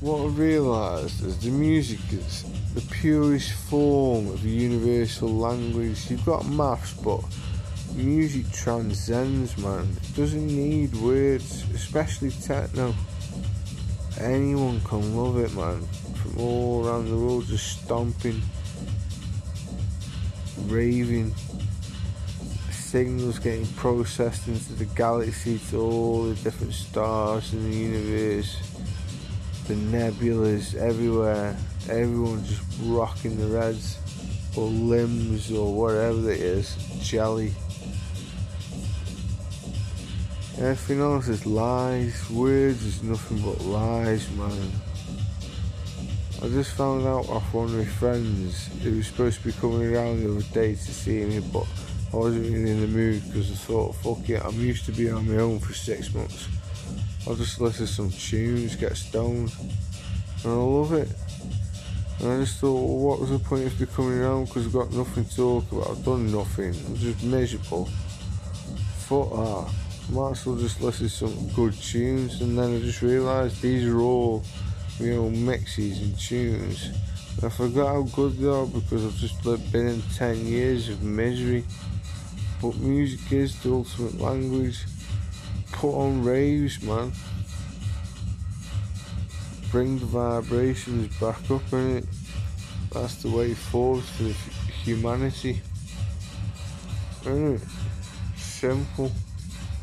What I realised is the music is the purest form of a universal language. You've got maths, but music transcends, man. It doesn't need words, especially techno. Anyone can love it, man. From all around the world, just stomping, raving, signals getting processed into the galaxy to all the different stars in the universe the nebulas everywhere, everyone just rocking the reds or limbs or whatever it is, jelly. Everything else is lies, words is nothing but lies, man. I just found out off one of my friends who was supposed to be coming around the other day to see me, but I wasn't really in the mood because I thought, fuck it, I'm used to being on my own for six months. I'll just listen to some tunes, get stoned, and I love it. And I just thought, well, what was the point of me coming around because I've got nothing to talk about, I've done nothing, I'm just miserable. Fuck that. Might as well just listen to some good tunes, and then I just realised these are all, you know, mixes and tunes. And I forgot how good they are because I've just been in 10 years of misery. But music is the ultimate language put on raves, man. Bring the vibrations back up in it. That's the way forward for humanity. Isn't it? Simple.